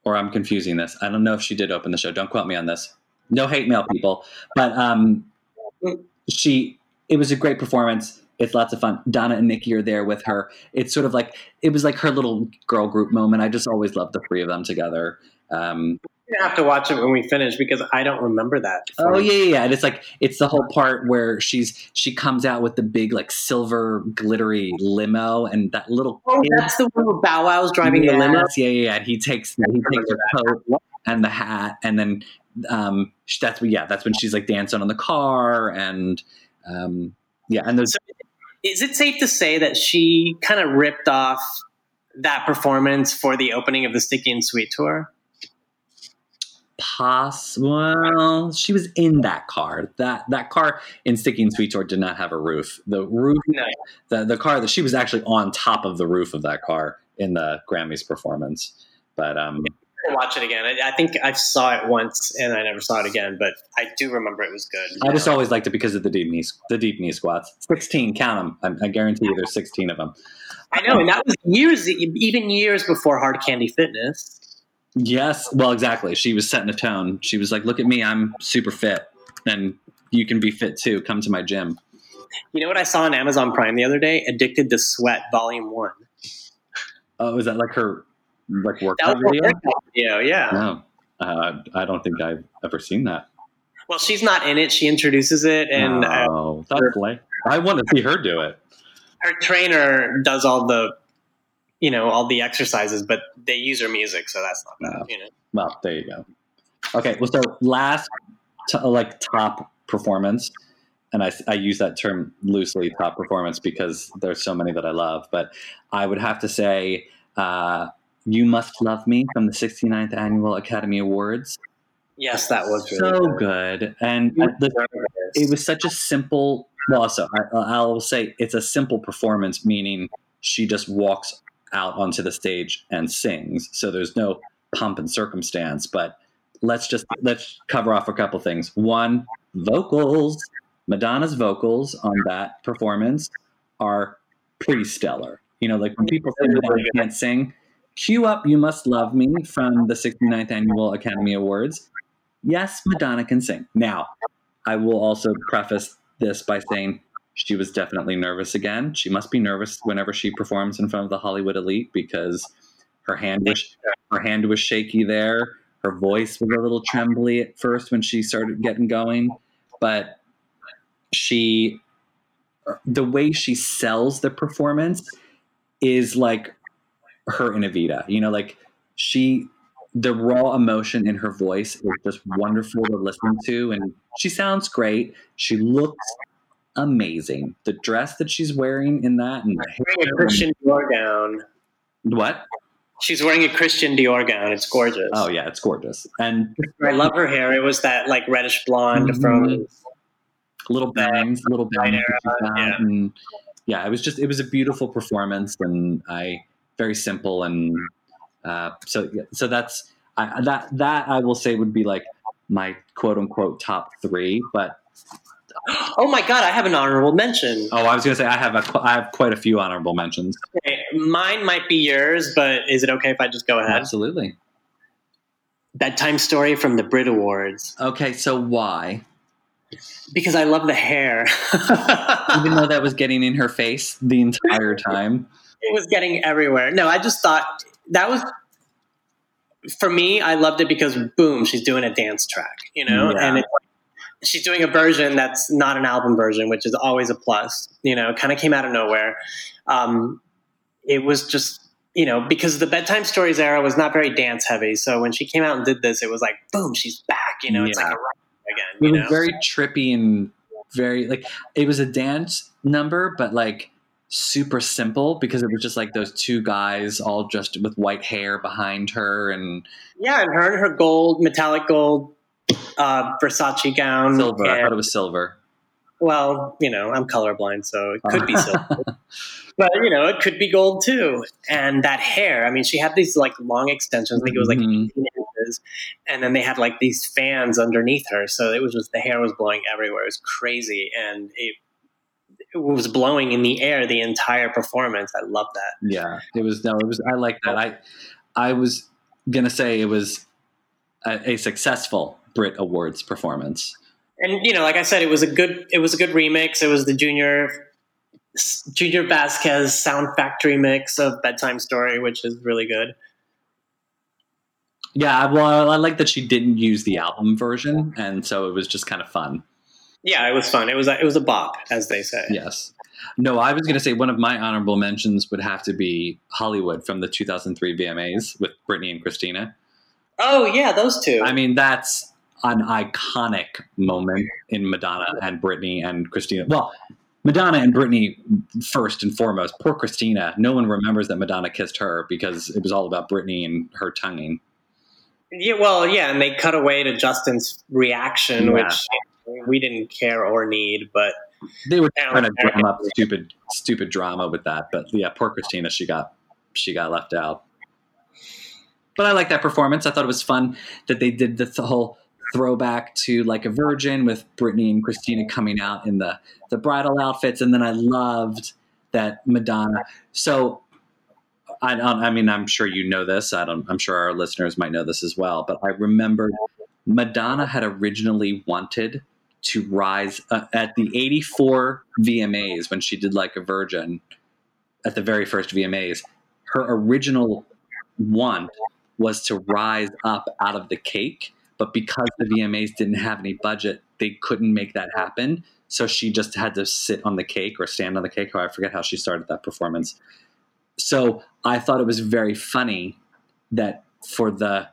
or I'm confusing this. I don't know if she did open the show. Don't quote me on this. No hate mail people. But um she it was a great performance. It's lots of fun. Donna and Niki are there with her. It's sort of like it was like her little girl group moment. I just always loved the three of them together. Um, have to watch it when we finish because I don't remember that. Oh yeah, yeah, yeah. And it's like it's the whole part where she's she comes out with the big like silver glittery limo and that little. Oh, kid. that's the one where Bow Wow's driving yes, the limo. Yeah, yeah, yeah. And he takes he takes her coat and the hat, and then um, that's yeah, that's when she's like dancing on the car, and um, yeah, and there's. So is it safe to say that she kind of ripped off that performance for the opening of the Sticky and Sweet tour? Poss well, she was in that car. That that car in Sticky and Sweet Tour did not have a roof. The roof, no. the the car that she was actually on top of the roof of that car in the Grammys performance. But um, watch it again. I, I think I saw it once and I never saw it again, but I do remember it was good. I just always liked it because of the deep knee, the deep knee squats. Sixteen, count them. I, I guarantee you, there's sixteen of them. I know, and that was years, even years before Hard Candy Fitness. Yes, well, exactly. She was setting a tone. She was like, "Look at me, I'm super fit, and you can be fit too. Come to my gym." You know what I saw on Amazon Prime the other day? Addicted to Sweat, Volume One. Oh, is that like her like workout video? workout video, yeah. No, uh, I don't think I've ever seen that. Well, she's not in it. She introduces it, and uh, oh, that's like I want to see her do it. her trainer does all the, you know, all the exercises, but they use her music, so that's not bad. No. You know. Well, there you go. Okay, well, so last, t- like top performance, and I, I use that term loosely, top performance, because there's so many that I love. But I would have to say, uh, "You Must Love Me" from the 69th Annual Academy Awards. Yes, that was really so good. good, and the, it was such a simple. Well, also, I, I'll say it's a simple performance, meaning she just walks out onto the stage and sings. So there's no pomp and circumstance. But let's just let's cover off a couple things. One, vocals. Madonna's vocals on that performance are pretty stellar. You know, like when people say Madonna can't sing, cue up "You Must Love Me" from the 69th Annual Academy Awards. Yes, Madonna can sing. Now, I will also preface this by saying she was definitely nervous again. She must be nervous whenever she performs in front of the Hollywood elite because her hand was her hand was shaky there. Her voice was a little trembly at first when she started getting going, but she the way she sells the performance is like her in Evita. You know, like she the raw emotion in her voice is just wonderful to listen to and she sounds great. She looks amazing. The dress that she's wearing in that and wearing a Christian Dior gown. what? She's wearing a Christian Dior gown. It's gorgeous. Oh yeah, it's gorgeous. And I love her hair. It was that like reddish blonde Mhm. from. little bangs, little bangs. yeah. And yeah, it was just it was a beautiful performance, and I very simple and uh, so so that's I, that that I will say would be like my quote unquote top three. But Oh my god! I have an honorable mention. oh, I was gonna say I have a I have quite a few honorable mentions. Okay, mine might be yours, but is it okay if I just go ahead? Absolutely. Bedtime story from the Brit Awards Okay, so why? because I love the hair. Even though that was getting in her face the entire time. it was getting everywhere. No, I just thought that was for me. I loved it because boom, she's doing a dance track, you know, Yeah. and it's she's doing a version that's not an album version, which is always a plus. You know, kind of came out of nowhere. Um, it was just you know because the bedtime stories era was not very dance heavy, so when she came out and did this, it was like boom, she's back. You know, it's Yeah. like a rock again. It was know, very trippy and very like it was a dance number, but like super simple because it was just like those two guys all just with white hair behind her and yeah, and her and her gold, metallic gold. Uh, Versace gown, silver. I thought it was silver. Well, you know, I'm colorblind, so it could be silver. but, you know, it could be gold too. And that hair, I mean, she had these like long extensions. I think it was like Mhm. 18 inches. And then they had like these fans underneath her. So it was just the hair was blowing everywhere. It was crazy. And it, it was blowing in the air the entire performance. I love that. Yeah, it was no, it was. I like that. I I was gonna say it was a, a successful Brit Awards performance. And, you know, like I said, it was a good, it was a good remix. It was the junior, Junior Vasquez Sound Factory mix of Bedtime Story, which is really good. Yeah, well, I like that she didn't use the album version, and so it was just kind of fun. Yeah, it was fun. It was a, it was a bop, as they say. Yes. No, I was going to say one of my honorable mentions would have to be Hollywood from the 2003 VMAs with Britney and Christina. Oh yeah, those two. I mean, that's an iconic moment in Madonna and Britney and Christina. Well, Madonna and Britney first and foremost. Poor Christina. No one remembers that Madonna kissed her because it was all about Britney and her tonguing. yeah, well, yeah, and they cut away to Justin's reaction, Yeah. which we didn't care or need. But They were trying to drum up stupid, stupid drama with that. But yeah, poor Christina. She got she got left out. but I like that performance. I thought it was fun that they did the whole throwback to like a virgin with Britney and Christina coming out in the the bridal outfits, and then I loved that Madonna. So I don't. I mean, I'm sure you know this. I don't. I'm sure our listeners might know this as well. But I remember Madonna had originally wanted to rise uh, at the 84 VMAs when she did like a virgin at the very first VMAs. Her original want was to rise up out of the cake, but because the VMAs didn't have any budget, they couldn't make that happen. So she just had to sit on the cake or stand on the cake. I forget how she started that performance. So I thought it was very funny that for the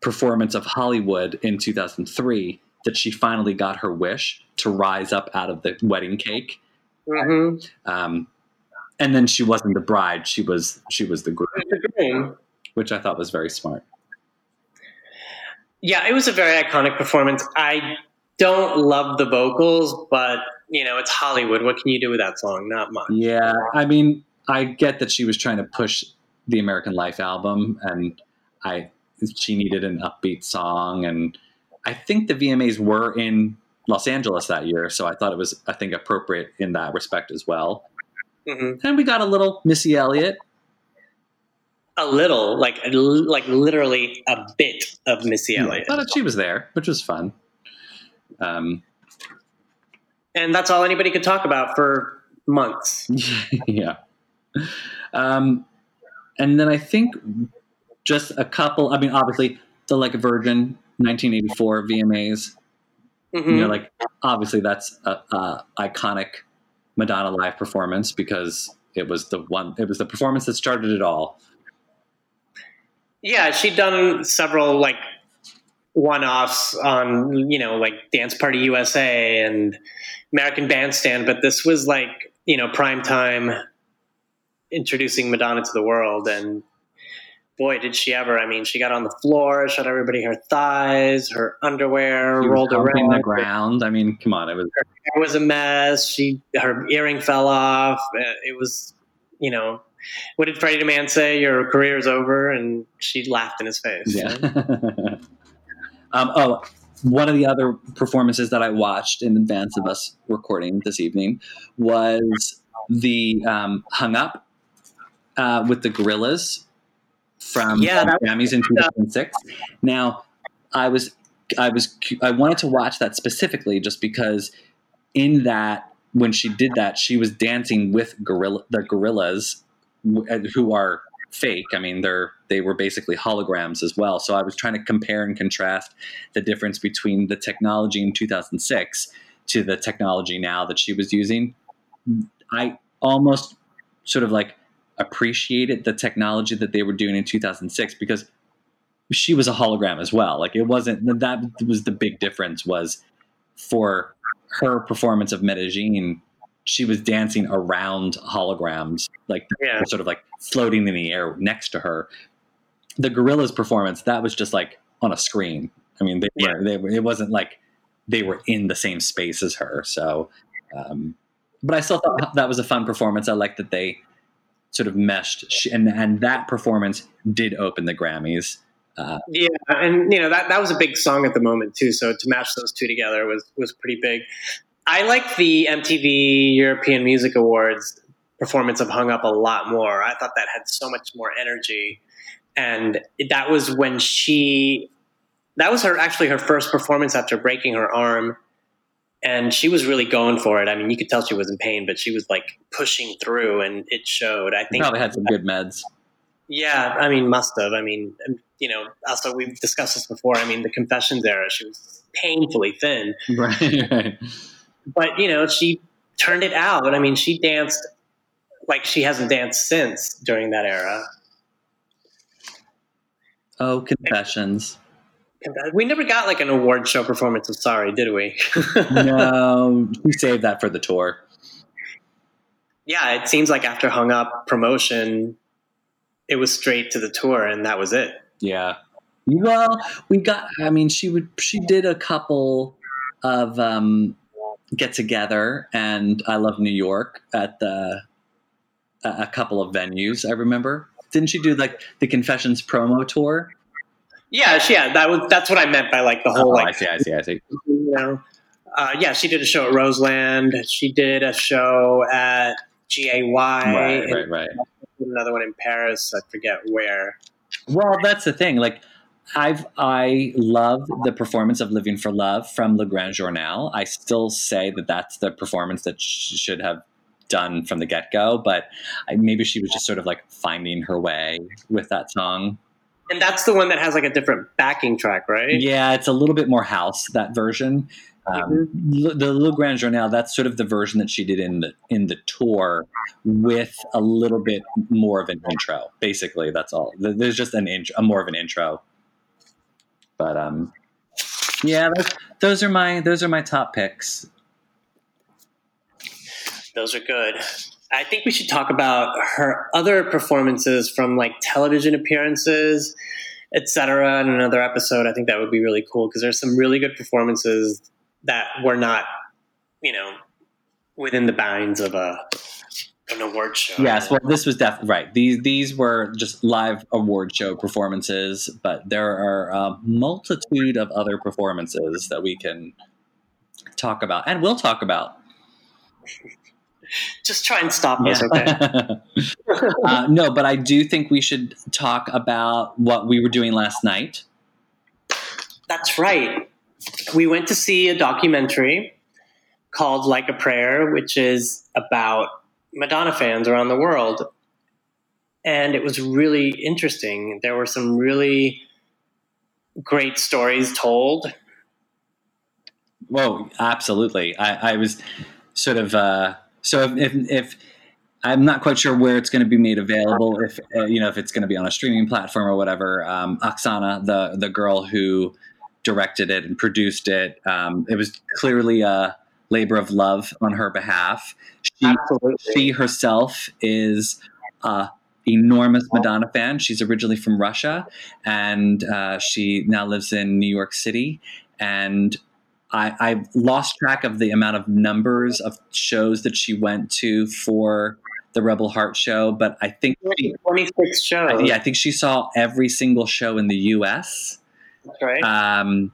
performance of Hollywood in 2003, that she finally got her wish to rise up out of the wedding cake. Mm-hmm. Um, and then she wasn't the bride; she was she was the groom, which I thought was very smart. Yeah, it was a very iconic performance. I don't love the vocals, but you know, it's Hollywood. What can you do with that song? Not much. Yeah, I mean, I get that she was trying to push the American Life album, and I she needed an upbeat song, and I think the VMAs were in Los Angeles that year, so I thought it was I think appropriate in that respect as well. Mm-hmm. And we got a little Missy Elliott. A little, like like literally a bit of Missy Elliott, I thought she was there, which was fun. Um, and that's all anybody could talk about for months. yeah. Um, and then I think just a couple. I mean, obviously, the Like Virgin 1984 VMAs. Mhm. You know, like obviously that's a, a iconic Madonna live performance because it was the one. It was the performance that started it all. Yeah, she'd done several like one-offs on you know like Dance Party USA and American Bandstand, but this was like you know prime time introducing Madonna to the world, and boy did she ever! I mean, she got on the floor, showed everybody her thighs, her underwear, She rolled around. the ground. I mean, come on, it was It was a mess. She her earring fell off. Uh, It was you know. What did Freddy DeMann say? Your career is over, and she laughed in his face. Yeah. um, oh, one of the other performances that I watched in advance of us recording this evening was the um, Hung Up uh, with the Gorillaz from Yeah, that- Grammys in 2006. Now, I was I was I wanted to watch that specifically just because in that when she did that she was dancing with gorilla the gorillas Uh, who are fake. I mean they're they were basically holograms as well. So i was trying to compare and contrast the difference between the technology in 2006 to the technology now that she was using. I almost sort of like appreciated the technology that they were doing in 2006 because she was a hologram as well. Like it wasn't that was the big difference was for her performance of Medellin, she was dancing around holograms, like Yeah. sort of like floating in the air next to her. The Gorillaz performance, that was just like on a screen. I mean, they were, they were, it wasn't like they were in the same space as her. So, um, but I still thought that was a fun performance. I like that they sort of meshed, She- and and that performance did open the Grammys. Uh, Yeah, and you know that that was a big song at the moment too. So to match those two together was was pretty big. I like the MTV European Music Awards performance of "Hung Up" a lot more. I thought that had so much more energy, and that was when she that was her actually her first performance after breaking her arm, and she was really going for it. I mean, you could tell she was in pain, but she was like pushing through, and it showed. I think probably had some good meds. yeah, I mean, must have. I mean, you know, also we've discussed this before. I mean, the Confessions era, she was painfully thin, Right, right. But you know, she turned it out. I mean, she danced like she hasn't danced since during that era. Oh, confessions. We never got like an award show performance of Sorry, did we? no, we saved that for the tour. yeah, it seems like after Hung Up promotion, it was straight to the tour, and that was it. Yeah. Well, we got. I mean, she would. She did a couple of um, get together, and I love New York at the a a couple of venues. I remember. didn't she do like the Confessions promo tour? Yeah, she, yeah, that was that's what I meant by like the whole Oh, like I see, I see, I see. you know. Uh, yeah, she did a show at Roseland. She did a show at G-A-Y. Right, right, right. Another one in Paris. I forget where. Well, that's the thing. Like, I've I love the performance of "Living for Love" from Le Grand Journal. I still say that that's the performance that she should have done from the get go. But I, maybe she was just sort of like finding her way with that song. And that's the one that has like a different backing track, right? Yeah, it's a little bit more house that version. Um, L- the Le Grand Journal, that's sort of the version that she did in the in the tour, with a little bit more of an intro. Basically, that's all. There's just an intro, a more of an intro. But um, yeah, those, are my those are my top picks. Those are good. I think we should talk about her other performances from like television appearances, etc. In another episode, I think that would be really cool because there's some really good performances that were not, you know, within the bounds of a an award show. Yes, well, this was definitely right. These these were just live award show performances, but there are a multitude of other performances that we can talk about and we will talk about. just try and stop us, okay? uh, no, but I do think we should talk about what we were doing last night. That's right. We went to see a documentary called Like a Prayer, which is about Madonna fans around the world. And it was really interesting. There were some really great stories told. Whoa, absolutely. I, I was sort of uh, so if, if, if I'm not quite sure where it's going to be made available, if uh, you know if it's going to be on a streaming platform or whatever. Um, Oksana, the the girl who directed it and produced it, um, it was clearly a labor of love on her behalf. She, Absolutely. she herself is a enormous Madonna fan. She's originally from Russia, and uh, she now lives in New York City. And I, I've lost track of the amount of numbers of shows that she went to for the Rebel Heart show, but I think she, 26 shows. yeah, I think she saw every single show in the U.S. That's right. Um,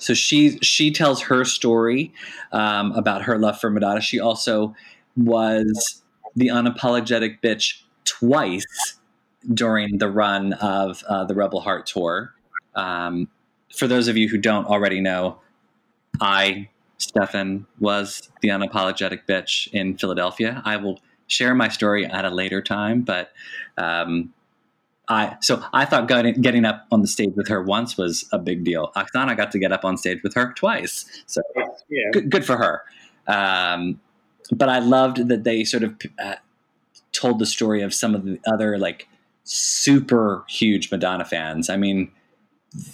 so she she tells her story um, about her love for Madonna. She also was the unapologetic bitch twice during the run of uh, the Rebel Heart tour. Um, for those of you who don't already know, I Stefan was the unapologetic bitch in Philadelphia. I will share my story at a later time, but um, I so I thought getting, getting up on the stage with her once was a big deal. Oksana got to get up on stage with her twice, so yeah. good, good for her. Um, but I loved that they sort of uh, told the story of some of the other like super huge Madonna fans. I mean,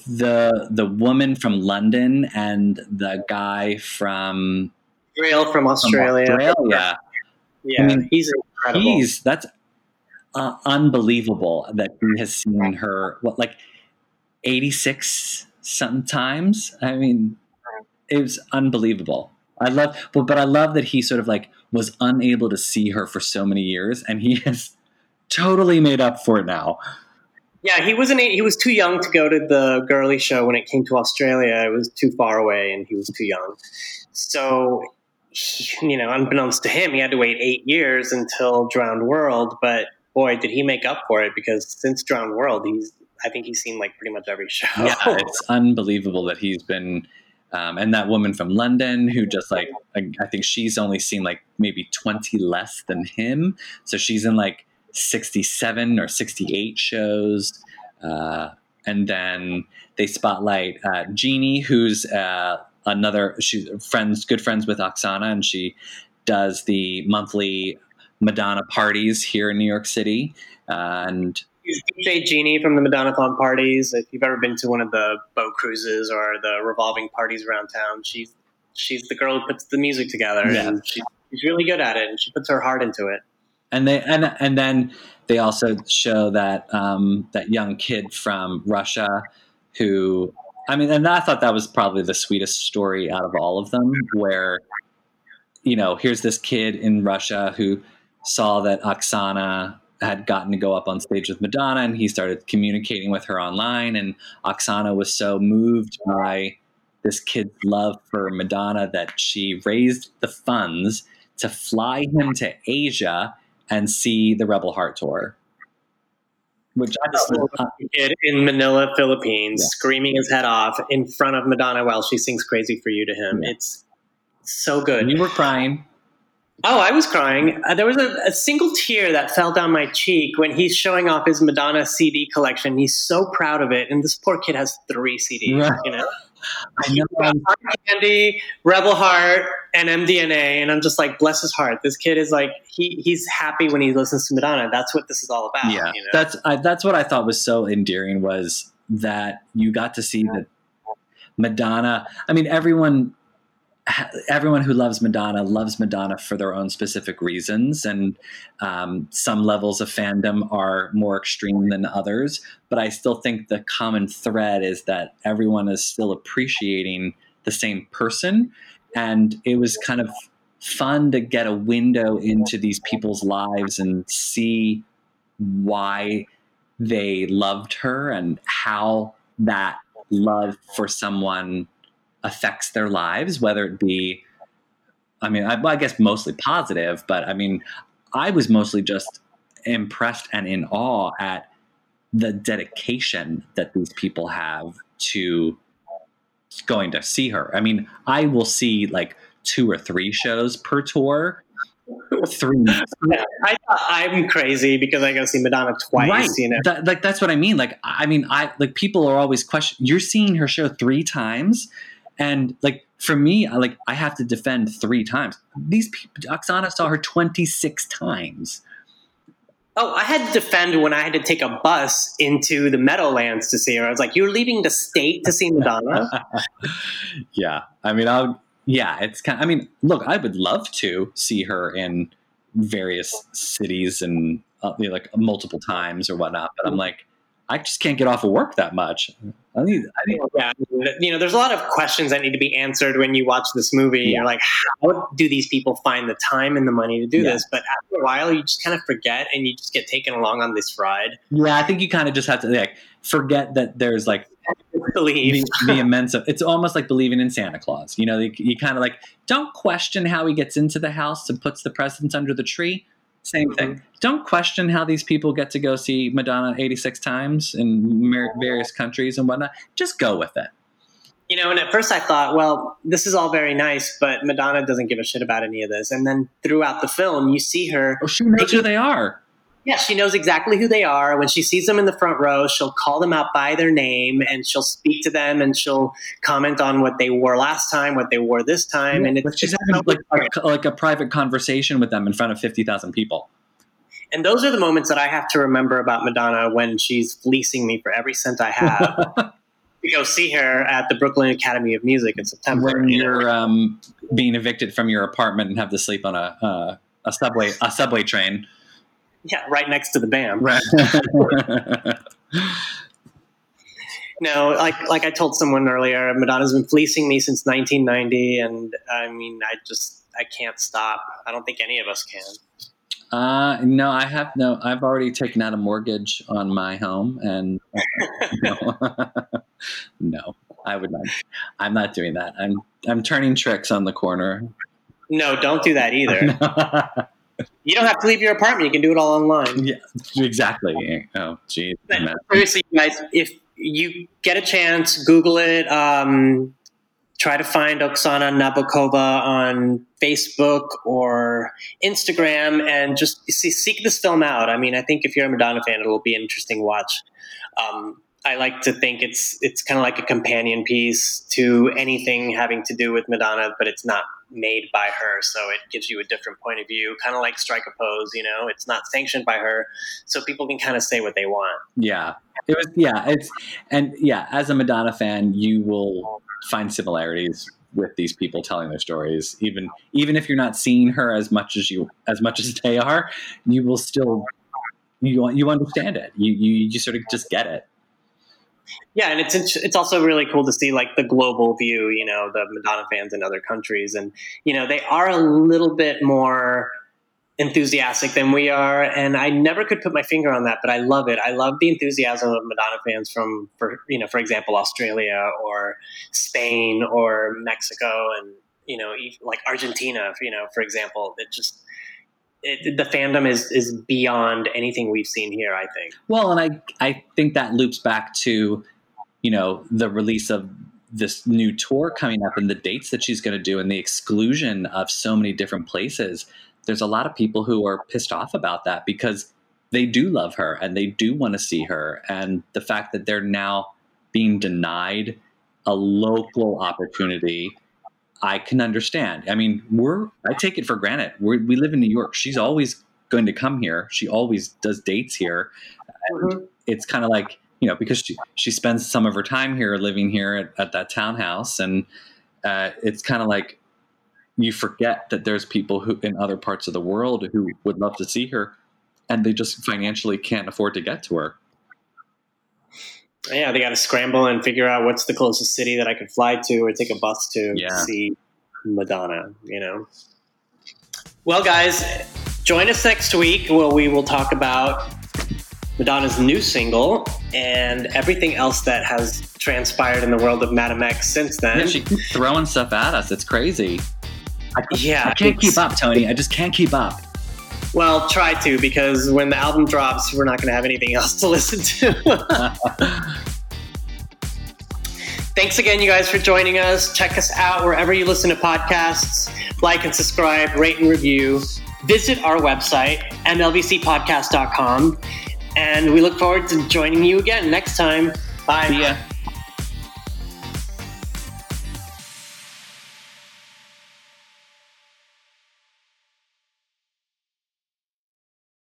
the the woman from London and the guy from, Grail from from Australia. Australia. Yeah, I mean, he's incredible. He's that's uh, unbelievable that he has seen her what like 86 sometimes. I mean, it was unbelievable. I love, but but I love that he sort of like was unable to see her for so many years, and he has totally made up for it now. Yeah, he wasn't. He was too young to go to the Girlie Show when it came to Australia. It was too far away, and he was too young. So, you know, unbeknownst to him, he had to wait eight years until Drowned World. But boy, did he make up for it because since Drowned World, he's. I think he's seen like pretty much every show. Yeah, it's unbelievable that he's been. Um, and that woman from London, who just like, I I think she's only seen like maybe 20 less than him. So she's in like 67 or 68 shows. Uh, and then they spotlight uh, Jeannie, who's uh, another, she's friends, good friends with Oksana, and she does the monthly Madonna parties here in New York City. Uh, and He's DJ Genie from the Madonnathon parties. If you've ever been to one of the boat cruises or the revolving parties around town, she's she's the girl who puts the music together, Yeah. and she, she's really good at it, and she puts her heart into it. and they and and then they also show that um, that young kid from Russia who I mean, and I thought that was probably the sweetest story out of all of them, where you know here's this kid in Russia who saw that Oksana had gotten to go up on stage with Madonna, and he started communicating with her online. And Oksana was so moved by this kid's love for Madonna that she raised the funds to fly him to Asia and see the Rebel Heart tour. Which I just uh, kid in Manila, Philippines, Yeah. screaming his head off in front of Madonna while she sings "Crazy for You" to him. Yeah. It's so good. you were crying. Oh, I was crying. Uh, there was a, a single tear that fell down my cheek when he's showing off his Madonna CD collection. He's so proud of it, and this poor kid has three CDs. Right. You know, I know. Hard Candy, Rebel Heart, and MDNA, and I'm just like, bless his heart. This kid is like, he he's happy when he listens to Madonna. That's what this is all about. yeah, you know? that's I, that's what I thought was so endearing was that you got to see that Madonna. I mean, everyone everyone who loves Madonna loves Madonna for their own specific reasons, and um, some levels of fandom are more extreme than others. But I still think the common thread is that everyone is still appreciating the same person, and it was kind of fun to get a window into these people's lives and see why they loved her and how that love for someone affects their lives, whether it be, I mean, I, I guess mostly positive, but I mean, I was mostly just impressed and in awe at the dedication that these people have to going to see her. I mean, I will see like two or three shows per tour. Three, I, I'm crazy because I go see Madonna twice. right You know, That- like that's what i mean like i mean i like people are always question you're seeing her show three times and like for me I, like i have to defend three times these people oksana saw her 26 times Oh, I had to defend when I had to take a bus into the Meadowlands to see her. I was like, "You're leaving the state to see Madonna?" yeah i mean i'll yeah it's kind Of, i mean look i would love to see her in various cities and uh, you know, like multiple times or whatnot but i'm like i just can't get off of work that much i need i yeah, you know, there's a lot of questions that need to be answered when you watch this movie. Yeah. You're like, how do these people find the time and the money to do Yeah. this? But after a while, you just kind of forget and you just get taken along on this ride. yeah i think you kind of just have to like forget that there's like Believe. the, the immense it's almost like believing in santa claus you know you, you kind of like don't question how he gets into the house and puts the presents under the tree same thing. Mm-hmm. Don't question how these people get to go see madonna 86 times in various countries and whatnot. Just go with it. You know, and at first I thought, well, this is all very nice, but Madonna doesn't give a shit about any of this. And then throughout the film, you see her oh she knows who they are Yeah, she knows exactly who they are. When she sees them in the front row, she'll call them out by their name and she'll speak to them and she'll comment on what they wore last time, what they wore this time. and it's she's having like a, like a private conversation with them in front of 50,000 people and those are the moments that I have to remember about Madonna when she's fleecing me for every cent I have to go see her at the Brooklyn Academy of Music in September. when you're um, being evicted from your apartment and have to sleep on a uh, a subway a subway train yeah, right next to the BAM. right No, like like I told someone earlier, Madonna's been fleecing me since 1990, and I mean, I just I can't stop. I don't think any of us can. Uh, no, I have no. I've already taken out a mortgage on my home, and no, no, I would not. I'm not doing that. I'm I'm turning tricks on the corner. No, don't do that either. You don't have to leave your apartment. You can do it all online. yeah, exactly. Oh, geez. But seriously, guys, if you get a chance, Google it. Um, try to find Oksana Nabokova on Facebook or Instagram, and just see, seek this film out. I mean, I think if you're a Madonna fan, it'll be an interesting watch. Um, I like to think it's it's kind of like a companion piece to anything having to do with Madonna, but it's not made by her, so it gives you a different point of view. Kind of like Strike a Pose, you know, it's not sanctioned by her, so people can kind of say what they want. Yeah, it was. Yeah, it's and yeah. As a Madonna fan, you will find similarities with these people telling their stories. Even even if you're not seeing her as much as you as much as they are, you will still you you understand it. You you you sort of just get it. Yeah, and it's it's also really cool to see like the global view, you know, the Madonna fans in other countries, and you know they are a little bit more enthusiastic than we are, and I never could put my finger on that, but I love it. I love the enthusiasm of Madonna fans from, for you know, for example, Australia or Spain or Mexico, and you know, like Argentina, you know, for example. It just it, the fandom is is beyond anything we've seen here. I think. Well, and I I think that loops back to you know the release of this new tour coming up and the dates that she's going to do and the exclusion of so many different places there's a lot of people who are pissed off about that because they do love her and they do want to see her. And the fact that they're now being denied a local opportunity, I can understand. I mean, we're, I take it for granted. We're, we live in New York. She's always going to come here. She always does dates here. Mm-hmm. It's kind of like, you know, because she, she spends some of her time here living here at, at that townhouse. And uh, it's kind of like, you forget that there's people who in other parts of the world who would love to see her and they just financially can't afford to get to her yeah they got to scramble and figure out what's the closest city that i could fly to or take a bus to yeah. see madonna you know well guys join us next week where we will talk about madonna's new single and everything else that has transpired in the world of madame x since then yeah, she keeps throwing stuff at us it's crazy I, yeah, I can't keep up, Tony. I just can't keep up. Well, try to because when the album drops, we're not going to have anything else to listen to. Thanks again, you guys, for joining us. Check us out wherever you listen to podcasts. Like and subscribe, rate and review. Visit our website, mlvcpodcast.com. And we look forward to joining you again next time. Bye. See ya.